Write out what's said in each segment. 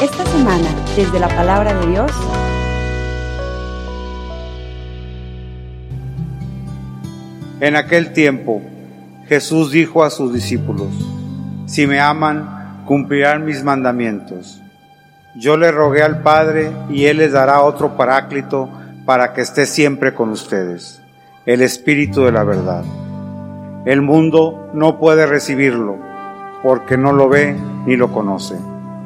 Esta semana, desde la palabra de Dios, En aquel tiempo, Jesús dijo a sus discípulos, Si me aman, cumplirán mis mandamientos. Yo le rogué al Padre y Él les dará otro paráclito para que esté siempre con ustedes, el Espíritu de la verdad. El mundo no puede recibirlo porque no lo ve ni lo conoce.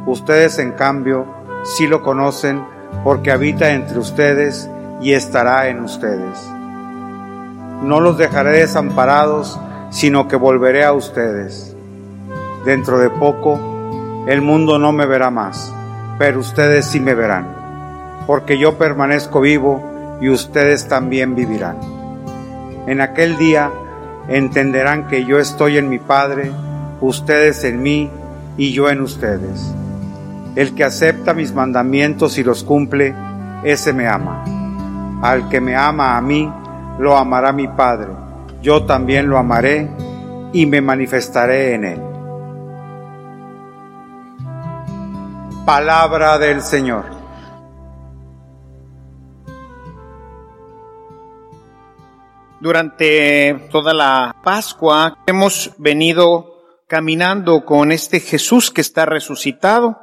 Ustedes, en cambio, sí lo conocen porque habita entre ustedes y estará en ustedes. No los dejaré desamparados, sino que volveré a ustedes. Dentro de poco, el mundo no me verá más, pero ustedes sí me verán, porque yo permanezco vivo y ustedes también vivirán. En aquel día entenderán que yo estoy en mi Padre, ustedes en mí y yo en ustedes. El que acepta mis mandamientos y los cumple, ese me ama. Al que me ama a mí, lo amará mi Padre. Yo también lo amaré y me manifestaré en él. Palabra del Señor. Durante toda la Pascua hemos venido caminando con este Jesús que está resucitado.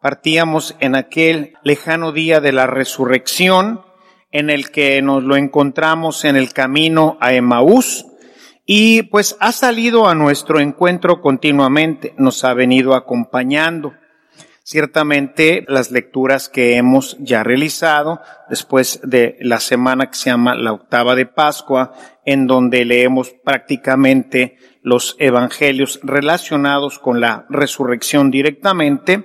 Partíamos en aquel lejano día de la resurrección en el que nos lo encontramos en el camino a Emaús y pues ha salido a nuestro encuentro continuamente, nos ha venido acompañando. Ciertamente las lecturas que hemos ya realizado después de la semana que se llama la octava de Pascua, en donde leemos prácticamente los evangelios relacionados con la resurrección directamente,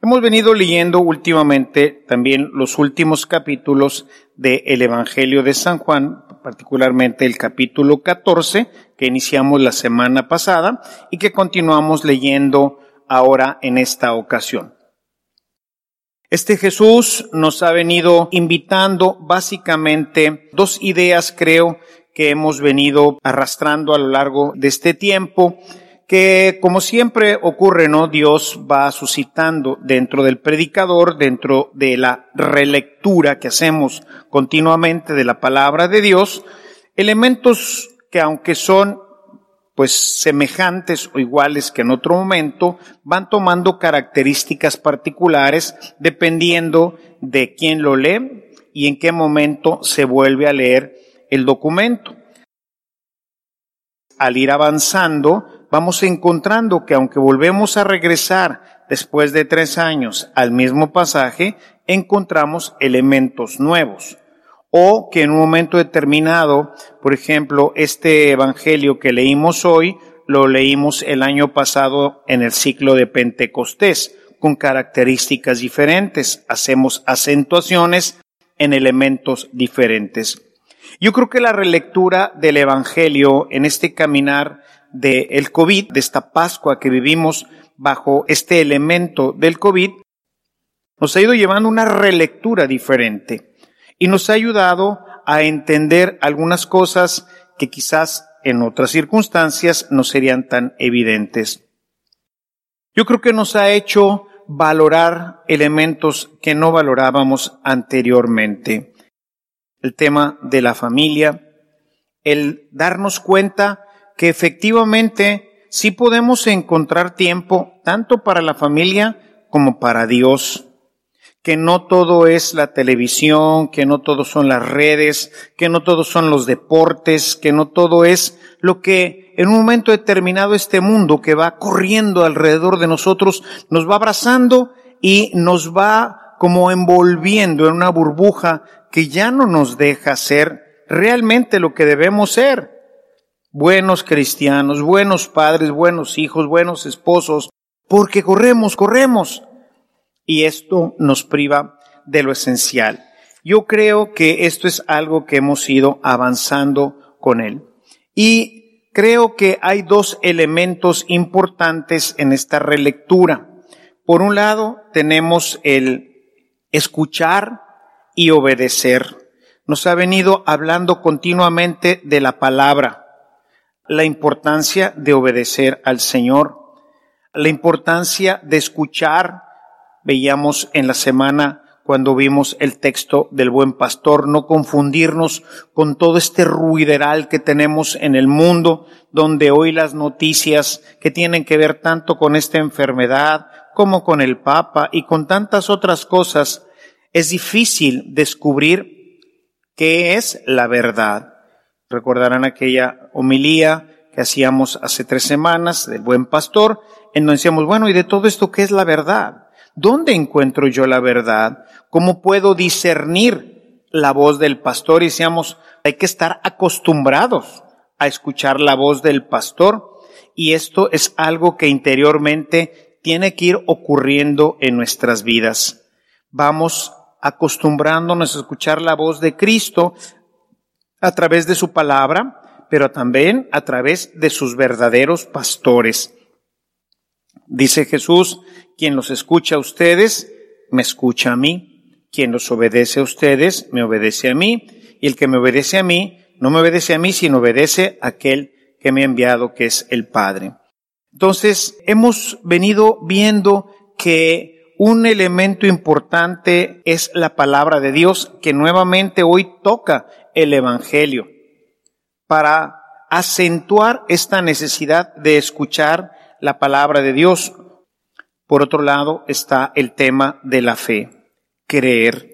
hemos venido leyendo últimamente también los últimos capítulos del Evangelio de San Juan, particularmente el capítulo 14, que iniciamos la semana pasada y que continuamos leyendo ahora en esta ocasión. Este Jesús nos ha venido invitando básicamente dos ideas, creo, que hemos venido arrastrando a lo largo de este tiempo, que como siempre ocurre, ¿no? Dios va suscitando dentro del predicador, dentro de la relectura que hacemos continuamente de la palabra de Dios, elementos que aunque son pues semejantes o iguales que en otro momento, van tomando características particulares dependiendo de quién lo lee y en qué momento se vuelve a leer el documento. Al ir avanzando, vamos encontrando que aunque volvemos a regresar después de tres años al mismo pasaje, encontramos elementos nuevos o que en un momento determinado, por ejemplo, este evangelio que leímos hoy, lo leímos el año pasado en el ciclo de Pentecostés, con características diferentes, hacemos acentuaciones en elementos diferentes. Yo creo que la relectura del evangelio en este caminar del el COVID, de esta Pascua que vivimos bajo este elemento del COVID, nos ha ido llevando una relectura diferente y nos ha ayudado a entender algunas cosas que quizás en otras circunstancias no serían tan evidentes. Yo creo que nos ha hecho valorar elementos que no valorábamos anteriormente. El tema de la familia, el darnos cuenta que efectivamente sí podemos encontrar tiempo tanto para la familia como para Dios. Que no todo es la televisión, que no todo son las redes, que no todo son los deportes, que no todo es lo que en un momento determinado este mundo que va corriendo alrededor de nosotros nos va abrazando y nos va como envolviendo en una burbuja que ya no nos deja ser realmente lo que debemos ser. Buenos cristianos, buenos padres, buenos hijos, buenos esposos, porque corremos, corremos y esto nos priva de lo esencial. Yo creo que esto es algo que hemos ido avanzando con él. Y creo que hay dos elementos importantes en esta relectura. Por un lado, tenemos el escuchar y obedecer. Nos ha venido hablando continuamente de la palabra, la importancia de obedecer al Señor. la importancia de escuchar, veíamos en la semana cuando vimos el texto del buen pastor, no confundirnos con todo este ruideral que tenemos en el mundo, donde hoy las noticias que tienen que ver tanto con esta enfermedad como con el Papa y con tantas otras cosas, es difícil descubrir qué es la verdad. Recordarán aquella homilía que hacíamos hace tres semanas del buen pastor, en donde decíamos, bueno, ¿y de todo esto qué es la verdad? ¿Dónde encuentro yo la verdad? ¿Cómo puedo discernir la voz del pastor? Y decíamos, hay que estar acostumbrados a escuchar la voz del pastor y esto es algo que interiormente tiene que ir ocurriendo en nuestras vidas. Vamos acostumbrándonos a escuchar la voz de Cristo a través de su palabra, pero también a través de sus verdaderos pastores. Dice Jesús, quien los escucha a ustedes, me escucha a mí. Quien los obedece a ustedes, me obedece a mí. Y el que me obedece a mí, no me obedece a mí, sino obedece a aquel que me ha enviado, que es el Padre. Entonces, hemos venido viendo que un elemento importante es la palabra de Dios, que nuevamente hoy toca el Evangelio, para acentuar esta necesidad de escuchar la palabra de Dios. Por otro lado está el tema de la fe, creer.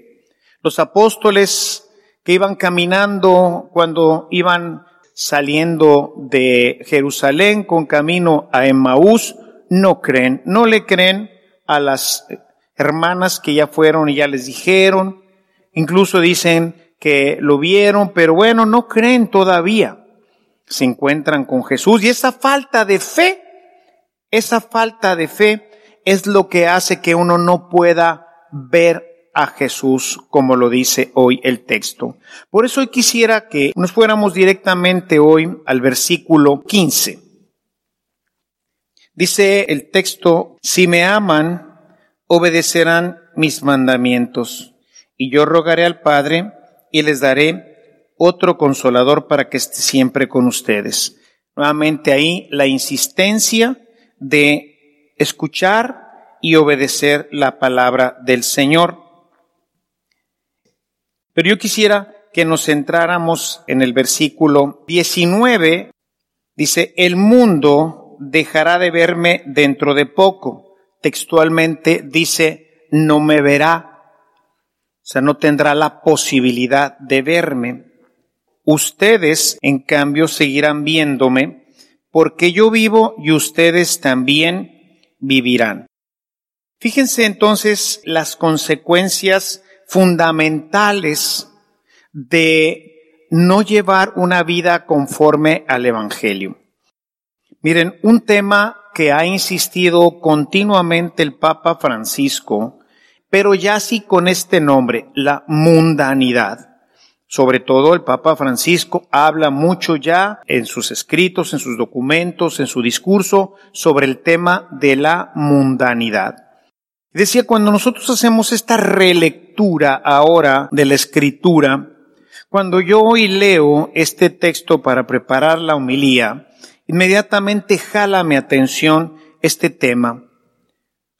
Los apóstoles que iban caminando cuando iban saliendo de Jerusalén con camino a Emmaús, no creen, no le creen a las hermanas que ya fueron y ya les dijeron, incluso dicen que lo vieron, pero bueno, no creen todavía. Se encuentran con Jesús y esa falta de fe esa falta de fe es lo que hace que uno no pueda ver a Jesús como lo dice hoy el texto. Por eso hoy quisiera que nos fuéramos directamente hoy al versículo 15. Dice el texto, si me aman, obedecerán mis mandamientos, y yo rogaré al Padre y les daré otro consolador para que esté siempre con ustedes. Nuevamente ahí la insistencia de escuchar y obedecer la palabra del Señor. Pero yo quisiera que nos centráramos en el versículo 19. Dice, el mundo dejará de verme dentro de poco. Textualmente dice, no me verá. O sea, no tendrá la posibilidad de verme. Ustedes, en cambio, seguirán viéndome porque yo vivo y ustedes también vivirán. Fíjense entonces las consecuencias fundamentales de no llevar una vida conforme al Evangelio. Miren, un tema que ha insistido continuamente el Papa Francisco, pero ya sí con este nombre, la mundanidad. Sobre todo el Papa Francisco habla mucho ya en sus escritos, en sus documentos, en su discurso sobre el tema de la mundanidad. Decía, cuando nosotros hacemos esta relectura ahora de la escritura, cuando yo hoy leo este texto para preparar la homilía, inmediatamente jala mi atención este tema.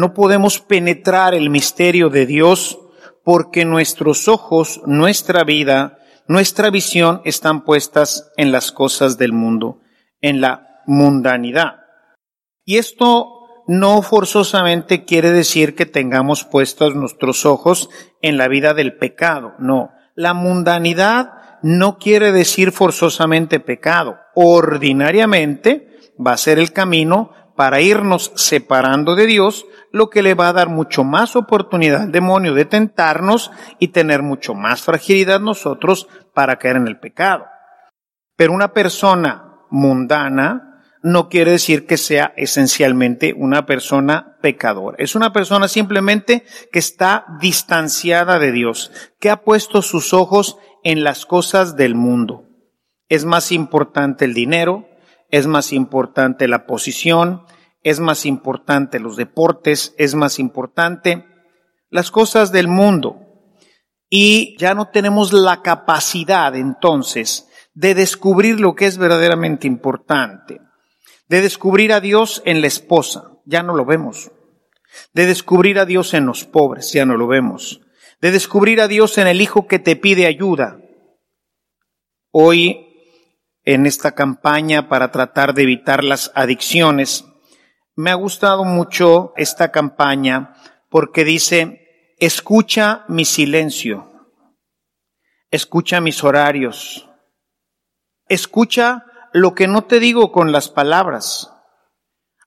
No podemos penetrar el misterio de Dios porque nuestros ojos, nuestra vida, nuestra visión están puestas en las cosas del mundo, en la mundanidad. Y esto no forzosamente quiere decir que tengamos puestos nuestros ojos en la vida del pecado, no. La mundanidad no quiere decir forzosamente pecado. Ordinariamente va a ser el camino para irnos separando de Dios, lo que le va a dar mucho más oportunidad al demonio de tentarnos y tener mucho más fragilidad nosotros para caer en el pecado. Pero una persona mundana no quiere decir que sea esencialmente una persona pecadora. Es una persona simplemente que está distanciada de Dios, que ha puesto sus ojos en las cosas del mundo. Es más importante el dinero, es más importante la posición, es más importante los deportes, es más importante las cosas del mundo. Y ya no tenemos la capacidad entonces de descubrir lo que es verdaderamente importante, de descubrir a Dios en la esposa, ya no lo vemos. De descubrir a Dios en los pobres, ya no lo vemos. De descubrir a Dios en el hijo que te pide ayuda. Hoy, en esta campaña para tratar de evitar las adicciones, me ha gustado mucho esta campaña porque dice, escucha mi silencio, escucha mis horarios, escucha lo que no te digo con las palabras.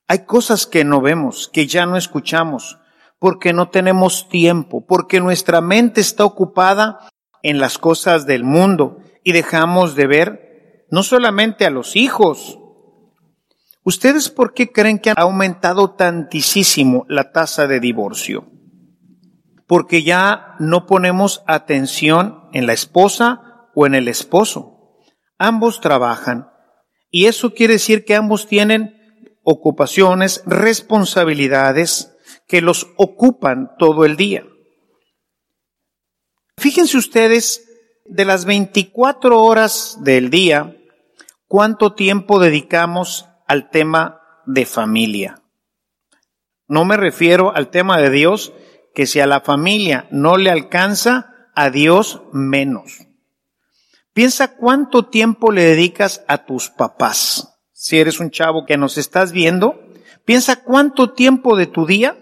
Hay cosas que no vemos, que ya no escuchamos, porque no tenemos tiempo, porque nuestra mente está ocupada en las cosas del mundo y dejamos de ver no solamente a los hijos, ¿Ustedes por qué creen que ha aumentado tantísimo la tasa de divorcio? Porque ya no ponemos atención en la esposa o en el esposo. Ambos trabajan y eso quiere decir que ambos tienen ocupaciones, responsabilidades que los ocupan todo el día. Fíjense ustedes, de las 24 horas del día, ¿cuánto tiempo dedicamos al tema de familia. No me refiero al tema de Dios, que si a la familia no le alcanza, a Dios menos. Piensa cuánto tiempo le dedicas a tus papás. Si eres un chavo que nos estás viendo, piensa cuánto tiempo de tu día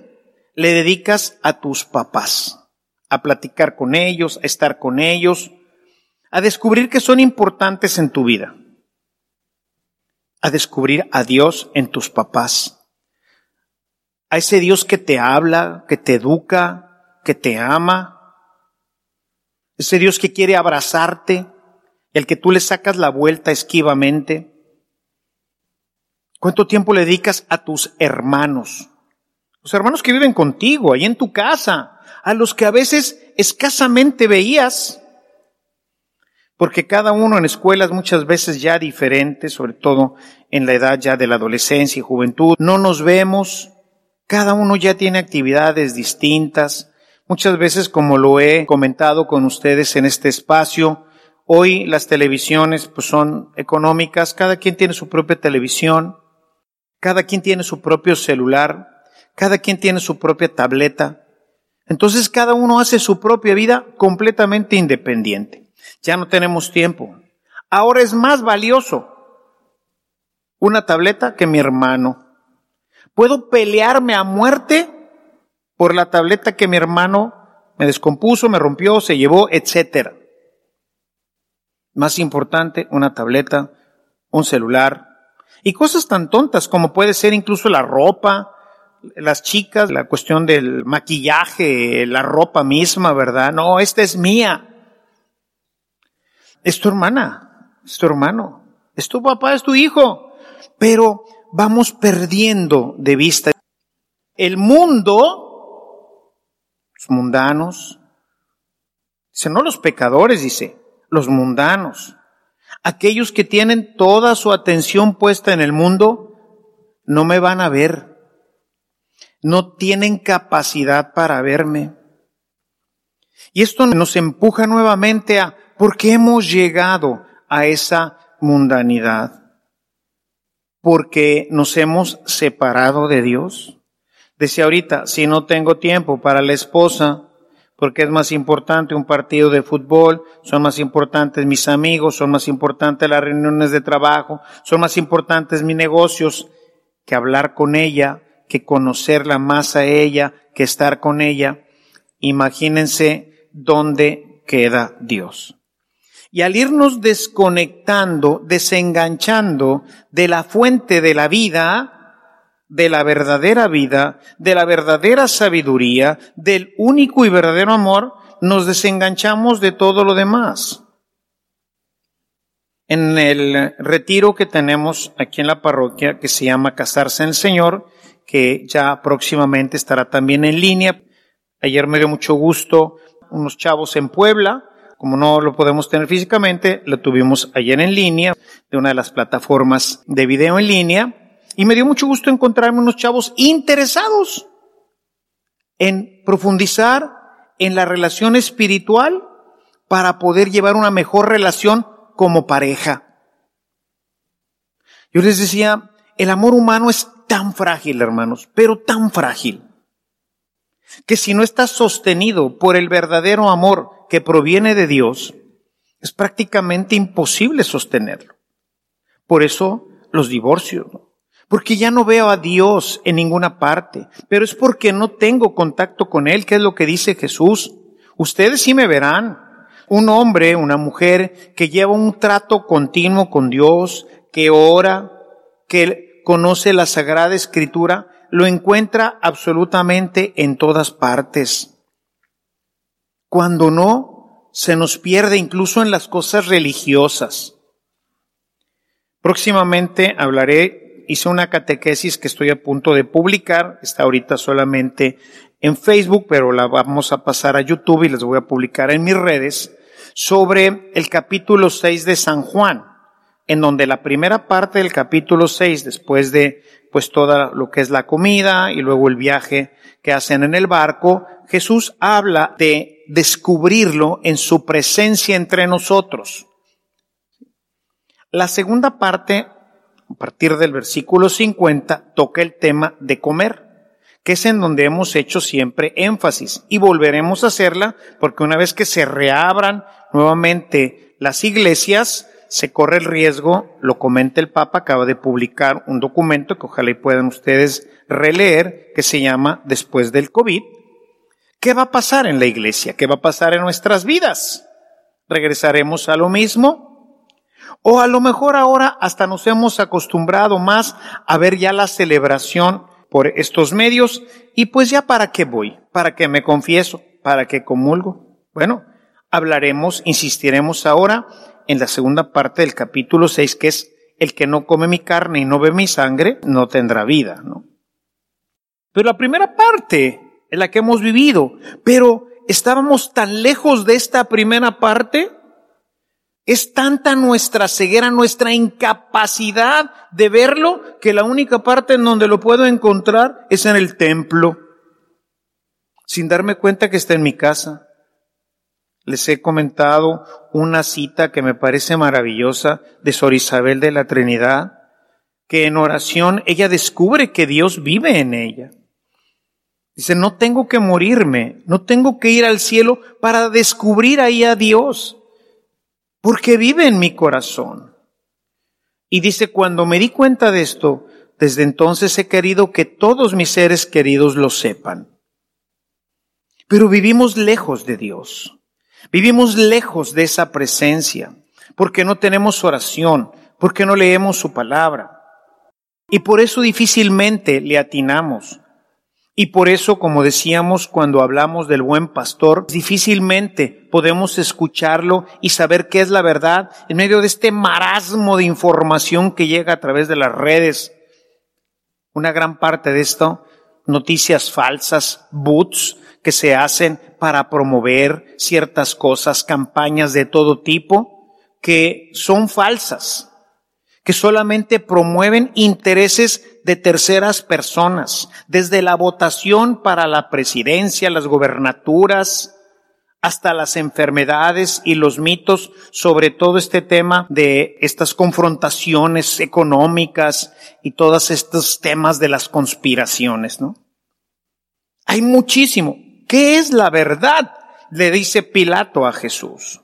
le dedicas a tus papás. A platicar con ellos, a estar con ellos, a descubrir que son importantes en tu vida a descubrir a Dios en tus papás. A ese Dios que te habla, que te educa, que te ama. Ese Dios que quiere abrazarte, el que tú le sacas la vuelta esquivamente. ¿Cuánto tiempo le dedicas a tus hermanos? Los hermanos que viven contigo, ahí en tu casa, a los que a veces escasamente veías, porque cada uno en escuelas muchas veces ya diferentes, sobre todo en la edad ya de la adolescencia y juventud, no nos vemos, cada uno ya tiene actividades distintas, muchas veces como lo he comentado con ustedes en este espacio, hoy las televisiones pues son económicas, cada quien tiene su propia televisión, cada quien tiene su propio celular, cada quien tiene su propia tableta, entonces cada uno hace su propia vida completamente independiente. Ya no tenemos tiempo. Ahora es más valioso una tableta que mi hermano. Puedo pelearme a muerte por la tableta que mi hermano me descompuso, me rompió, se llevó, etcétera. Más importante, una tableta, un celular y cosas tan tontas como puede ser incluso la ropa, las chicas, la cuestión del maquillaje, la ropa misma, ¿verdad? No, esta es mía es tu hermana, es tu hermano, es tu papá, es tu hijo. Pero vamos perdiendo de vista el mundo, los mundanos, dice, no los pecadores, dice, los mundanos, aquellos que tienen toda su atención puesta en el mundo, no me van a ver, no tienen capacidad para verme. Y esto nos empuja nuevamente a ¿Por qué hemos llegado a esa mundanidad? Porque nos hemos separado de Dios. Decía ahorita, si no tengo tiempo para la esposa, porque es más importante un partido de fútbol, son más importantes mis amigos, son más importantes las reuniones de trabajo, son más importantes mis negocios que hablar con ella, que conocerla más a ella, que estar con ella. Imagínense dónde queda Dios. Y al irnos desconectando, desenganchando de la fuente de la vida, de la verdadera vida, de la verdadera sabiduría, del único y verdadero amor, nos desenganchamos de todo lo demás. En el retiro que tenemos aquí en la parroquia, que se llama Casarse en el Señor, que ya próximamente estará también en línea. Ayer me dio mucho gusto unos chavos en Puebla, como no lo podemos tener físicamente, lo tuvimos ayer en línea, de una de las plataformas de video en línea, y me dio mucho gusto encontrarme unos chavos interesados en profundizar en la relación espiritual para poder llevar una mejor relación como pareja. Yo les decía, el amor humano es tan frágil, hermanos, pero tan frágil, que si no está sostenido por el verdadero amor que proviene de Dios, es prácticamente imposible sostenerlo. Por eso los divorcios, porque ya no veo a Dios en ninguna parte, pero es porque no tengo contacto con Él, que es lo que dice Jesús. Ustedes sí me verán. Un hombre, una mujer que lleva un trato continuo con Dios, que ora, que conoce la Sagrada Escritura, lo encuentra absolutamente en todas partes. Cuando no, se nos pierde incluso en las cosas religiosas. Próximamente hablaré, hice una catequesis que estoy a punto de publicar, está ahorita solamente en Facebook, pero la vamos a pasar a YouTube y les voy a publicar en mis redes, sobre el capítulo 6 de San Juan en donde la primera parte del capítulo 6, después de pues toda lo que es la comida y luego el viaje que hacen en el barco, Jesús habla de descubrirlo en su presencia entre nosotros. La segunda parte, a partir del versículo 50, toca el tema de comer, que es en donde hemos hecho siempre énfasis y volveremos a hacerla porque una vez que se reabran nuevamente las iglesias, se corre el riesgo, lo comenta el Papa, acaba de publicar un documento que ojalá y puedan ustedes releer, que se llama Después del COVID. ¿Qué va a pasar en la iglesia? ¿Qué va a pasar en nuestras vidas? ¿Regresaremos a lo mismo? O a lo mejor ahora hasta nos hemos acostumbrado más a ver ya la celebración por estos medios y pues ya para qué voy, para qué me confieso, para qué comulgo. Bueno, hablaremos, insistiremos ahora en la segunda parte del capítulo 6, que es el que no come mi carne y no ve mi sangre, no tendrá vida, ¿no? Pero la primera parte es la que hemos vivido, pero estábamos tan lejos de esta primera parte, es tanta nuestra ceguera, nuestra incapacidad de verlo, que la única parte en donde lo puedo encontrar es en el templo, sin darme cuenta que está en mi casa, les he comentado una cita que me parece maravillosa de Sor Isabel de la Trinidad, que en oración ella descubre que Dios vive en ella. Dice, no tengo que morirme, no tengo que ir al cielo para descubrir ahí a Dios, porque vive en mi corazón. Y dice, cuando me di cuenta de esto, desde entonces he querido que todos mis seres queridos lo sepan. Pero vivimos lejos de Dios. Vivimos lejos de esa presencia porque no tenemos oración, porque no leemos su palabra. Y por eso difícilmente le atinamos. Y por eso, como decíamos cuando hablamos del buen pastor, difícilmente podemos escucharlo y saber qué es la verdad en medio de este marasmo de información que llega a través de las redes. Una gran parte de esto, noticias falsas, boots, que se hacen para promover ciertas cosas, campañas de todo tipo, que son falsas, que solamente promueven intereses de terceras personas, desde la votación para la presidencia, las gobernaturas, hasta las enfermedades y los mitos sobre todo este tema de estas confrontaciones económicas y todos estos temas de las conspiraciones, ¿no? Hay muchísimo. ¿Qué es la verdad? Le dice Pilato a Jesús.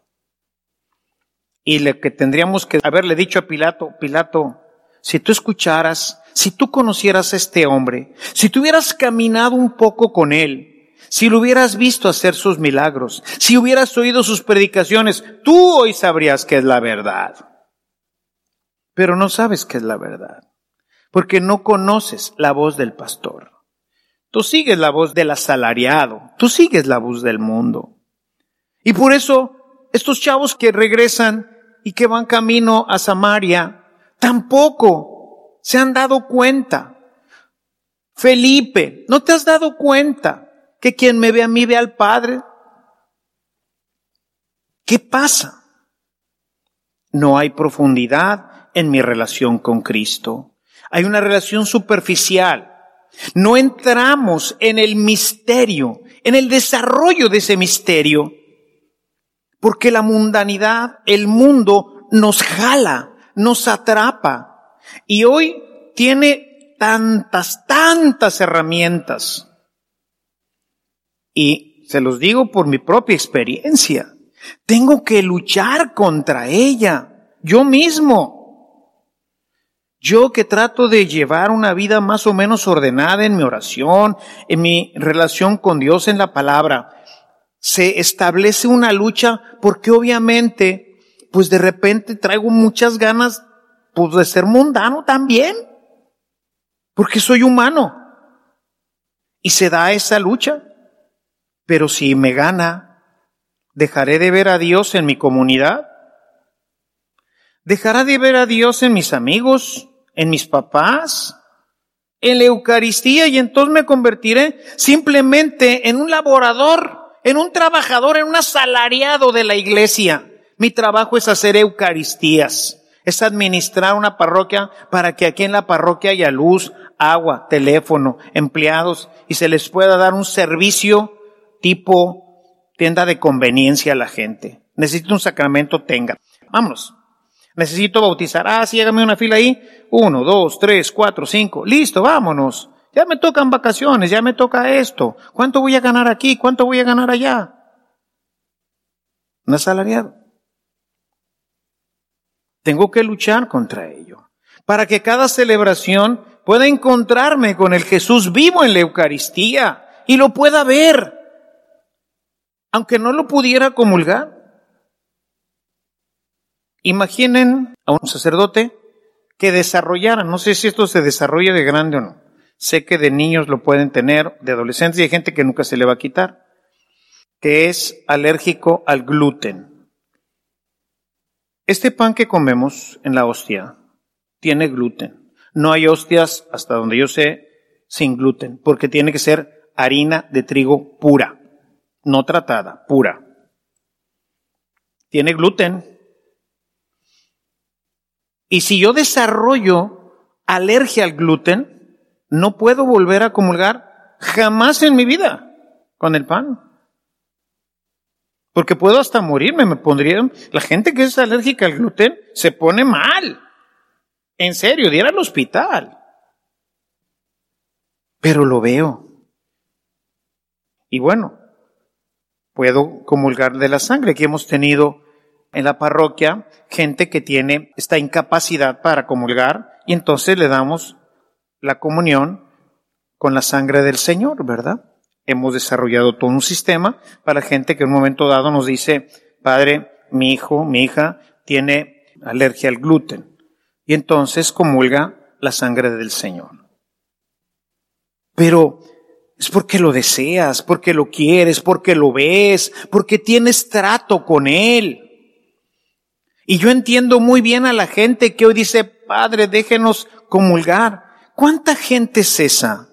Y lo que tendríamos que haberle dicho a Pilato, Pilato, si tú escucharas, si tú conocieras a este hombre, si tú hubieras caminado un poco con él, si lo hubieras visto hacer sus milagros, si hubieras oído sus predicaciones, tú hoy sabrías que es la verdad. Pero no sabes qué es la verdad, porque no conoces la voz del pastor. Tú sigues la voz del asalariado, tú sigues la voz del mundo. Y por eso estos chavos que regresan y que van camino a Samaria, tampoco se han dado cuenta. Felipe, ¿no te has dado cuenta que quien me ve a mí ve al Padre? ¿Qué pasa? No hay profundidad en mi relación con Cristo. Hay una relación superficial no entramos en el misterio, en el desarrollo de ese misterio, porque la mundanidad, el mundo nos jala, nos atrapa. Y hoy tiene tantas, tantas herramientas. Y se los digo por mi propia experiencia. Tengo que luchar contra ella, yo mismo. Yo que trato de llevar una vida más o menos ordenada en mi oración, en mi relación con Dios en la palabra, se establece una lucha porque obviamente, pues de repente traigo muchas ganas, pues de ser mundano también, porque soy humano. Y se da esa lucha. Pero si me gana, dejaré de ver a Dios en mi comunidad, dejará de ver a Dios en mis amigos, en mis papás, en la Eucaristía y entonces me convertiré simplemente en un laborador, en un trabajador, en un asalariado de la iglesia. Mi trabajo es hacer Eucaristías, es administrar una parroquia para que aquí en la parroquia haya luz, agua, teléfono, empleados y se les pueda dar un servicio tipo tienda de conveniencia a la gente. Necesito un sacramento, tenga. Vámonos. Necesito bautizar. Ah, sí, hágame una fila ahí. Uno, dos, tres, cuatro, cinco. Listo, vámonos. Ya me tocan vacaciones, ya me toca esto. ¿Cuánto voy a ganar aquí? ¿Cuánto voy a ganar allá? Un asalariado. Tengo que luchar contra ello. Para que cada celebración pueda encontrarme con el Jesús vivo en la Eucaristía y lo pueda ver. Aunque no lo pudiera comulgar. Imaginen a un sacerdote que desarrollara, no sé si esto se desarrolla de grande o no, sé que de niños lo pueden tener, de adolescentes y hay gente que nunca se le va a quitar, que es alérgico al gluten. Este pan que comemos en la hostia tiene gluten. No hay hostias, hasta donde yo sé, sin gluten, porque tiene que ser harina de trigo pura, no tratada, pura. Tiene gluten, y si yo desarrollo alergia al gluten, no puedo volver a comulgar jamás en mi vida con el pan. Porque puedo hasta morirme, me pondrían, la gente que es alérgica al gluten se pone mal. En serio, de ir al hospital. Pero lo veo. Y bueno, puedo comulgar de la sangre que hemos tenido en la parroquia gente que tiene esta incapacidad para comulgar y entonces le damos la comunión con la sangre del Señor, ¿verdad? Hemos desarrollado todo un sistema para gente que en un momento dado nos dice, Padre, mi hijo, mi hija tiene alergia al gluten. Y entonces comulga la sangre del Señor. Pero es porque lo deseas, porque lo quieres, porque lo ves, porque tienes trato con Él. Y yo entiendo muy bien a la gente que hoy dice, Padre, déjenos comulgar. ¿Cuánta gente es esa?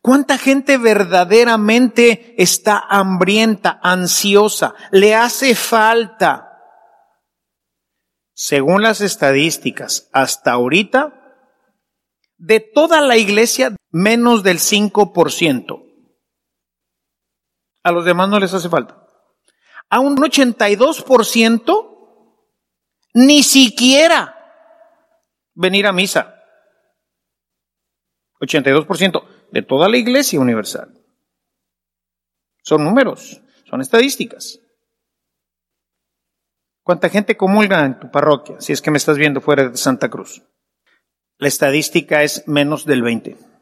¿Cuánta gente verdaderamente está hambrienta, ansiosa? Le hace falta. Según las estadísticas, hasta ahorita, de toda la iglesia, menos del 5%. A los demás no les hace falta. A un 82% ni siquiera venir a misa. 82% de toda la iglesia universal. Son números, son estadísticas. ¿Cuánta gente comulga en tu parroquia si es que me estás viendo fuera de Santa Cruz? La estadística es menos del 20.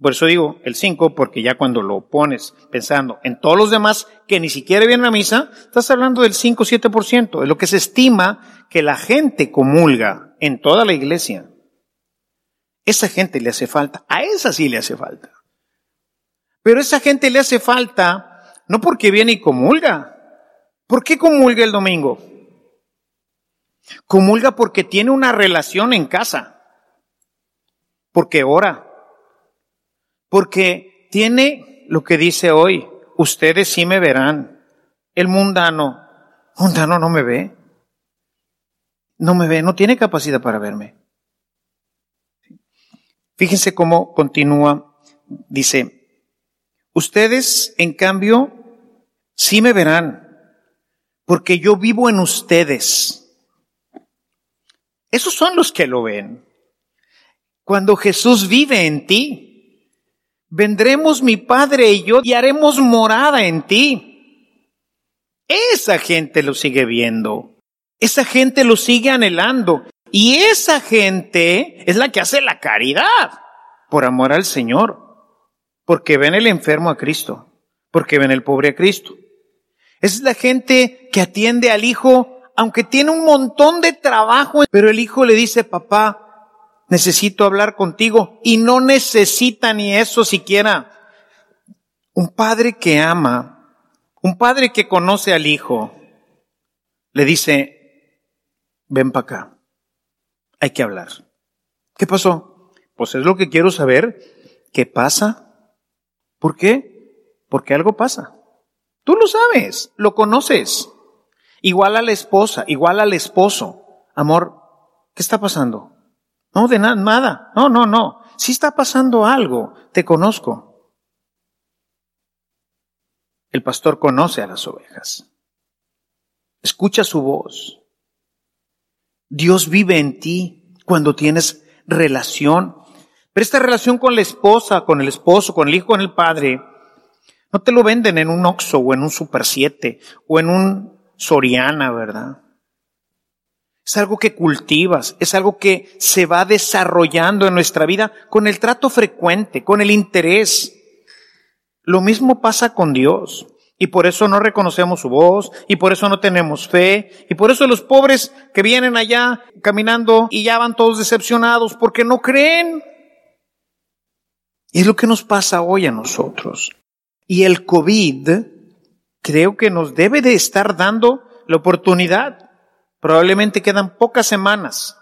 Por eso digo el 5, porque ya cuando lo pones pensando en todos los demás que ni siquiera vienen a misa, estás hablando del 5 7%, es lo que se estima que la gente comulga en toda la iglesia. Esa gente le hace falta, a esa sí le hace falta. Pero esa gente le hace falta no porque viene y comulga. ¿Por qué comulga el domingo? Comulga porque tiene una relación en casa, porque ora, porque tiene lo que dice hoy, ustedes sí me verán. El mundano, mundano no me ve. No me ve, no tiene capacidad para verme. Fíjense cómo continúa. Dice, ustedes en cambio sí me verán, porque yo vivo en ustedes. Esos son los que lo ven. cuando Jesús vive en ti. Vendremos mi Padre y yo y haremos morada en ti. Esa gente lo sigue viendo. Esa gente lo sigue anhelando. Y esa gente es la que hace la caridad por amor al Señor. Porque ven el enfermo a Cristo. Porque ven el pobre a Cristo. Es la gente que atiende al hijo aunque tiene un montón de trabajo, pero el hijo le dice, papá, necesito hablar contigo y no necesita ni eso siquiera. Un padre que ama, un padre que conoce al hijo, le dice, ven para acá, hay que hablar. ¿Qué pasó? Pues es lo que quiero saber. ¿Qué pasa? ¿Por qué? Porque algo pasa. Tú lo sabes, lo conoces. Igual a la esposa, igual al esposo. Amor, ¿qué está pasando? No, de nada, nada. No, no, no. Si está pasando algo, te conozco. El pastor conoce a las ovejas. Escucha su voz. Dios vive en ti cuando tienes relación. Pero esta relación con la esposa, con el esposo, con el hijo, con el padre, no te lo venden en un Oxxo o en un Super 7 o en un Soriana, ¿verdad? Es algo que cultivas, es algo que se va desarrollando en nuestra vida con el trato frecuente, con el interés. Lo mismo pasa con Dios. Y por eso no reconocemos su voz, y por eso no tenemos fe, y por eso los pobres que vienen allá caminando y ya van todos decepcionados porque no creen. Y es lo que nos pasa hoy a nosotros. Y el COVID creo que nos debe de estar dando la oportunidad. Probablemente quedan pocas semanas.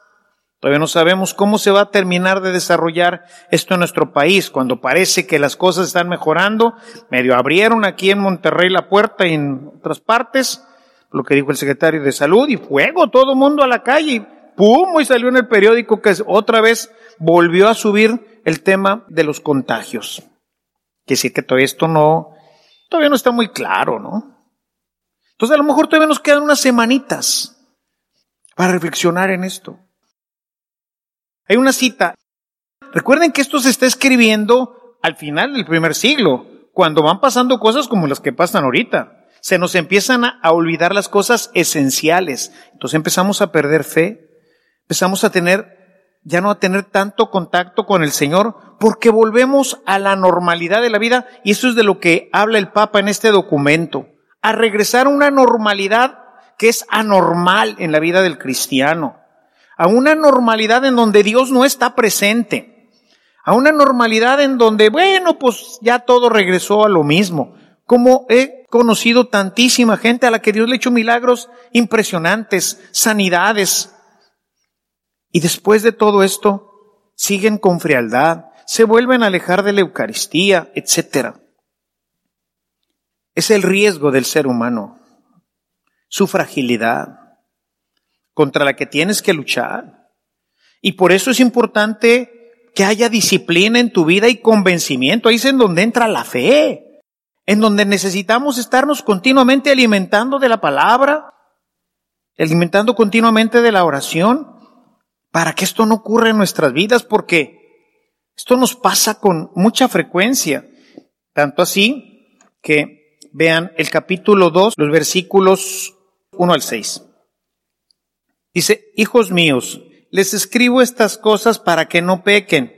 Todavía no sabemos cómo se va a terminar de desarrollar esto en nuestro país. Cuando parece que las cosas están mejorando, medio abrieron aquí en Monterrey la puerta y en otras partes, lo que dijo el secretario de salud, y fuego, todo mundo a la calle, pum, y salió en el periódico que otra vez volvió a subir el tema de los contagios. Que sí que todo esto no, todavía no está muy claro, ¿no? Entonces a lo mejor todavía nos quedan unas semanitas para reflexionar en esto. Hay una cita. Recuerden que esto se está escribiendo al final del primer siglo, cuando van pasando cosas como las que pasan ahorita. Se nos empiezan a, olvidar las cosas esenciales. Entonces empezamos a perder fe, empezamos a tener ya no a tener tanto contacto con el Señor, porque volvemos a la normalidad de la vida, y eso es de lo que habla el Papa en este documento, a regresar a una normalidad que es anormal en la vida del cristiano, a una normalidad en donde Dios no está presente, a una normalidad en donde, bueno, pues ya todo regresó a lo mismo, como he conocido tantísima gente a la que Dios le ha hecho milagros impresionantes, sanidades, y después de todo esto, siguen con frialdad, se vuelven a alejar de la Eucaristía, etc. Es el riesgo del ser humano, su fragilidad, contra la que tienes que luchar. Y por eso es importante que haya disciplina en tu vida y convencimiento. Ahí es en donde entra la fe, en donde necesitamos estarnos continuamente alimentando de la palabra, alimentando continuamente de la oración para que esto no ocurra en nuestras vidas, porque esto nos pasa con mucha frecuencia. Tanto así que vean el capítulo 2, los versículos 1 al 6. Dice, hijos míos, les escribo estas cosas para que no pequen.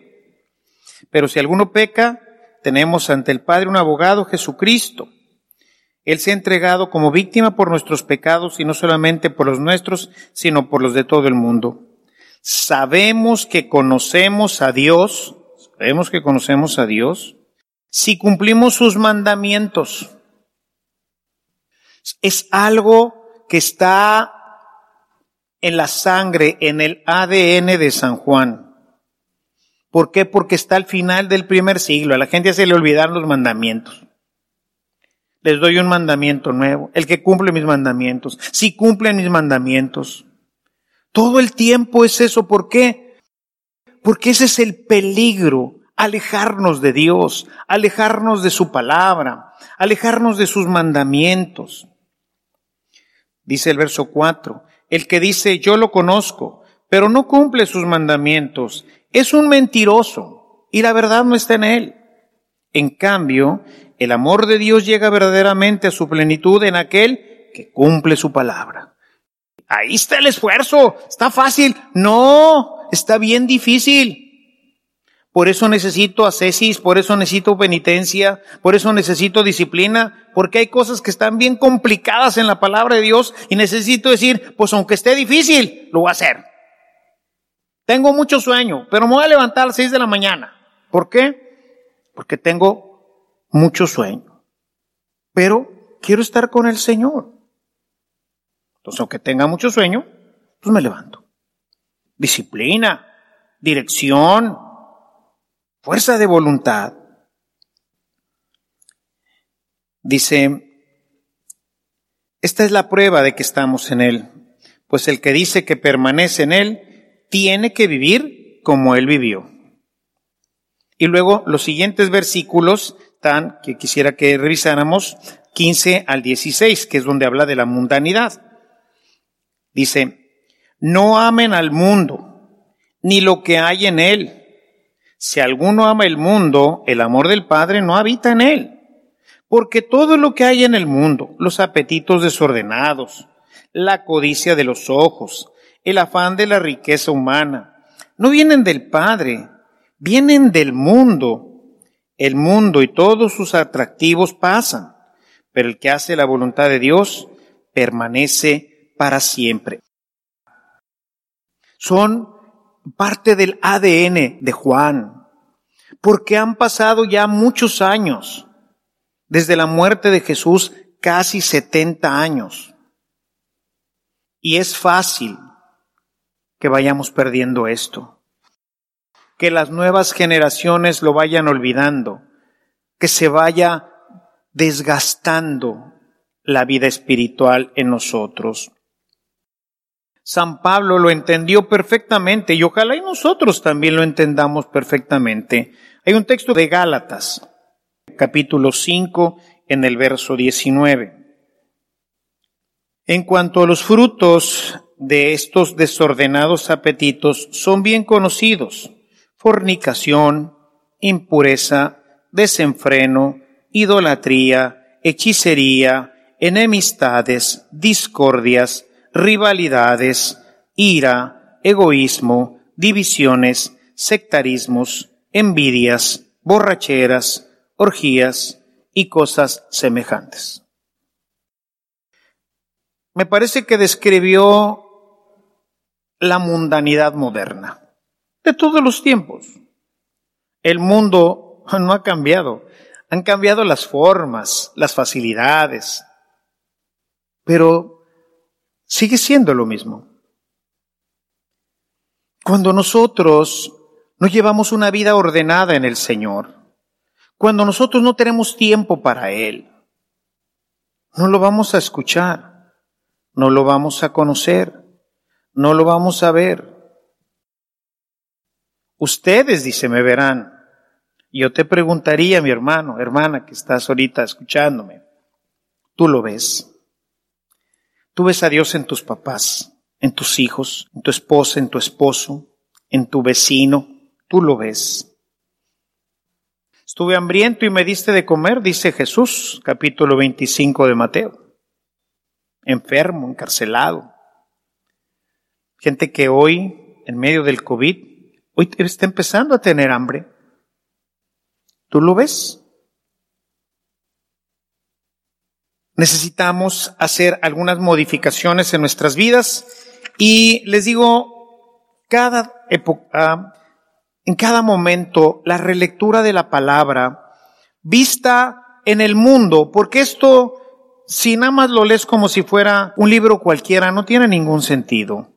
Pero si alguno peca, tenemos ante el Padre un abogado, Jesucristo. Él se ha entregado como víctima por nuestros pecados y no solamente por los nuestros, sino por los de todo el mundo sabemos que conocemos a Dios, sabemos que conocemos a Dios, si cumplimos sus mandamientos. Es algo que está en la sangre, en el ADN de San Juan. ¿Por qué? Porque está al final del primer siglo. A la gente se le olvidaron los mandamientos. Les doy un mandamiento nuevo. El que cumple mis mandamientos. Si cumplen mis mandamientos. Todo el tiempo es eso. ¿Por qué? Porque ese es el peligro, alejarnos de Dios, alejarnos de su palabra, alejarnos de sus mandamientos. Dice el verso 4, el que dice yo lo conozco, pero no cumple sus mandamientos, es un mentiroso y la verdad no está en él. En cambio, el amor de Dios llega verdaderamente a su plenitud en aquel que cumple su palabra. Ahí está el esfuerzo. Está fácil. No, está bien difícil. Por eso necesito ascesis, por eso necesito penitencia, por eso necesito disciplina, porque hay cosas que están bien complicadas en la palabra de Dios y necesito decir, pues aunque esté difícil, lo voy a hacer. Tengo mucho sueño, pero me voy a levantar a las seis de la mañana. ¿Por qué? Porque tengo mucho sueño. Pero quiero estar con el Señor. Entonces, aunque tenga mucho sueño, pues me levanto. Disciplina, dirección, fuerza de voluntad. Dice, esta es la prueba de que estamos en Él, pues el que dice que permanece en Él tiene que vivir como Él vivió. Y luego los siguientes versículos están, que quisiera que revisáramos, 15 al 16, que es donde habla de la mundanidad. Dice, no amen al mundo, ni lo que hay en él si alguno ama el mundo, el amor del Padre no habita en él. Porque todo lo que hay en el mundo, los apetitos desordenados, la codicia de los ojos, el afán de la riqueza humana, no vienen del Padre, vienen del mundo. El mundo y todos sus atractivos pasan, pero el que hace la voluntad de Dios permanece para siempre. Son parte del ADN de Juan, porque han pasado ya muchos años, desde la muerte de Jesús, casi 70 años. Y es fácil que vayamos perdiendo esto, que las nuevas generaciones lo vayan olvidando, que se vaya desgastando la vida espiritual en nosotros. San Pablo lo entendió perfectamente y ojalá y nosotros también lo entendamos perfectamente. Hay un texto de Gálatas, capítulo 5, en el verso 19. En cuanto a los frutos de estos desordenados apetitos son bien conocidos. Fornicación, impureza, desenfreno, idolatría, hechicería, enemistades, discordias, rivalidades, ira, egoísmo, divisiones, sectarismos, envidias, borracheras, orgías y cosas semejantes. Me parece que describió la mundanidad moderna de todos los tiempos. El mundo no ha cambiado, han cambiado las formas, las facilidades, pero sigue siendo lo mismo. Cuando nosotros no llevamos una vida ordenada en el Señor, cuando nosotros no tenemos tiempo para Él, no lo vamos a escuchar, no lo vamos a conocer, no lo vamos a ver. Ustedes, dice, me verán. Yo te preguntaría, mi hermano, hermana, que estás ahorita escuchándome, ¿tú lo ves? Tú ves a Dios en tus papás, en tus hijos, en tu esposa, en tu esposo, en tu vecino. Tú lo ves. Estuve hambriento y me diste de comer, dice Jesús, capítulo 25 de Mateo. Enfermo, encarcelado. Gente que hoy, en medio del COVID, hoy está empezando a tener hambre. ¿Tú lo ves? necesitamos hacer algunas modificaciones en nuestras vidas y les digo, cada época, en cada momento, la relectura de la palabra vista en el mundo, porque esto, si nada más lo lees como si fuera un libro cualquiera, no tiene ningún sentido.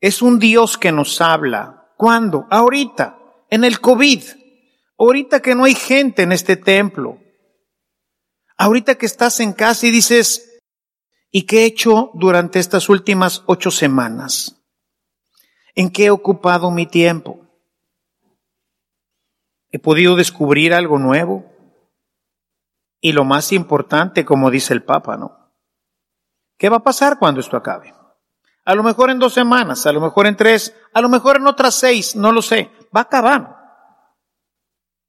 Es un Dios que nos habla. ¿Cuándo? Ahorita, en el COVID. Ahorita que no hay gente en este templo. Ahorita que estás en casa y dices, ¿y qué he hecho durante estas últimas ocho semanas? ¿En qué he ocupado mi tiempo? ¿He podido descubrir algo nuevo? Y lo más importante, como dice el Papa, ¿no? ¿Qué va a pasar cuando esto acabe? a lo mejor en dos semanas, a lo mejor en tres, a lo mejor en otras seis, no lo sé. Va a acabar.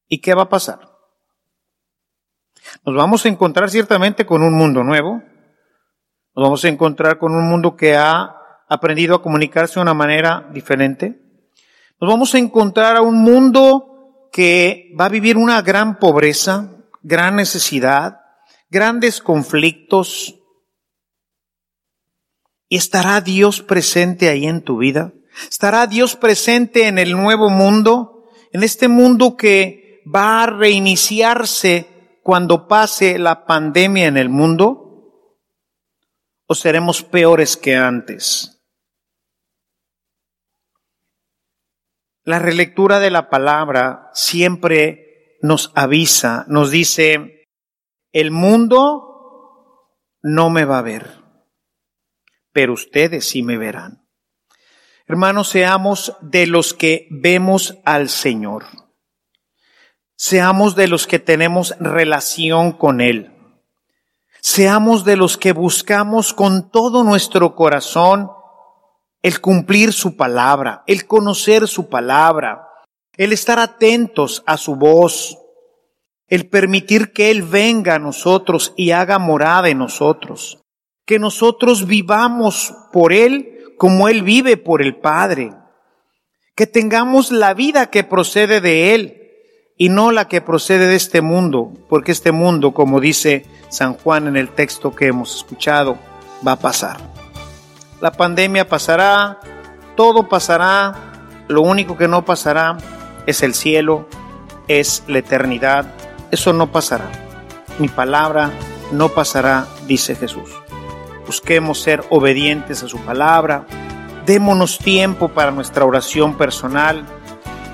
¿Y qué va a pasar? Nos vamos a encontrar ciertamente con un mundo nuevo. Nos vamos a encontrar con un mundo que ha aprendido a comunicarse de una manera diferente. Nos vamos a encontrar a un mundo que va a vivir una gran pobreza, gran necesidad, grandes conflictos. ¿Y estará Dios presente ahí en tu vida? ¿Estará Dios presente en el nuevo mundo? En este mundo que va a reiniciarse cuando pase la pandemia en el mundo? ¿O seremos peores que antes? La relectura de la palabra siempre nos avisa, nos dice, el mundo no me va a ver, pero ustedes sí me verán. Hermanos, seamos de los que vemos al Señor. Seamos de los que tenemos relación con Él. Seamos de los que buscamos con todo nuestro corazón el cumplir su palabra, el conocer su palabra, el estar atentos a su voz, el permitir que Él venga a nosotros y haga morada en nosotros, que nosotros vivamos por Él como Él vive por el Padre, que tengamos la vida que procede de Él y no la que procede de este mundo, porque este mundo, como dice San Juan en el texto que hemos escuchado, va a pasar. La pandemia pasará, todo pasará, lo único que no pasará es el cielo, es la eternidad, eso no pasará. Mi palabra no pasará, dice Jesús. Busquemos ser obedientes a su palabra, démonos tiempo para nuestra oración personal,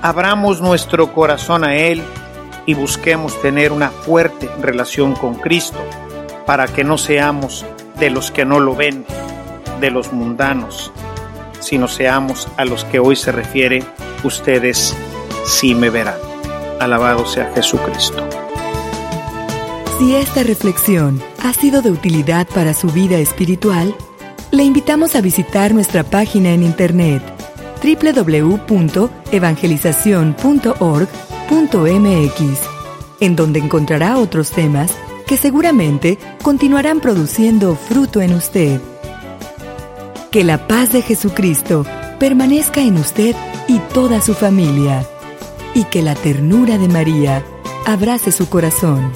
abramos nuestro corazón a Él y busquemos tener una fuerte relación con Cristo para que no seamos de los que no lo ven, de los mundanos, sino seamos a los que hoy se refiere, ustedes sí me verán. Alabado sea Jesucristo. Si esta reflexión ha sido de utilidad para su vida espiritual, le invitamos a visitar nuestra página en internet www.evangelizacion.org.mx, en donde encontrará otros temas que seguramente continuarán produciendo fruto en usted. Que la paz de Jesucristo permanezca en usted y toda su familia. Y que la ternura de María abrace su corazón.